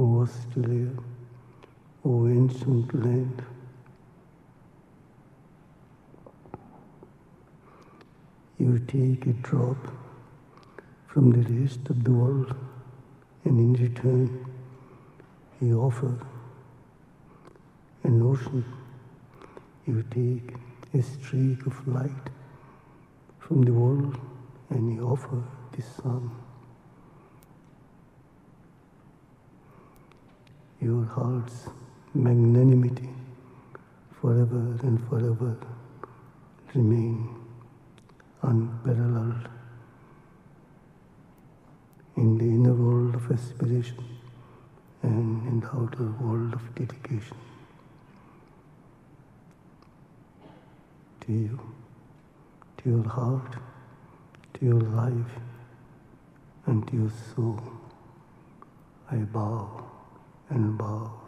O Australia, O ancient land, you take a drop from the rest of the world, and in return, you offer an ocean. You take a streak of light from the world, and you offer the sun. Your heart's magnanimity forever and forever remain unparalleled in the inner world of aspiration and in the outer world of dedication. To you, to your heart, to your life, and to your soul, I bow and bow.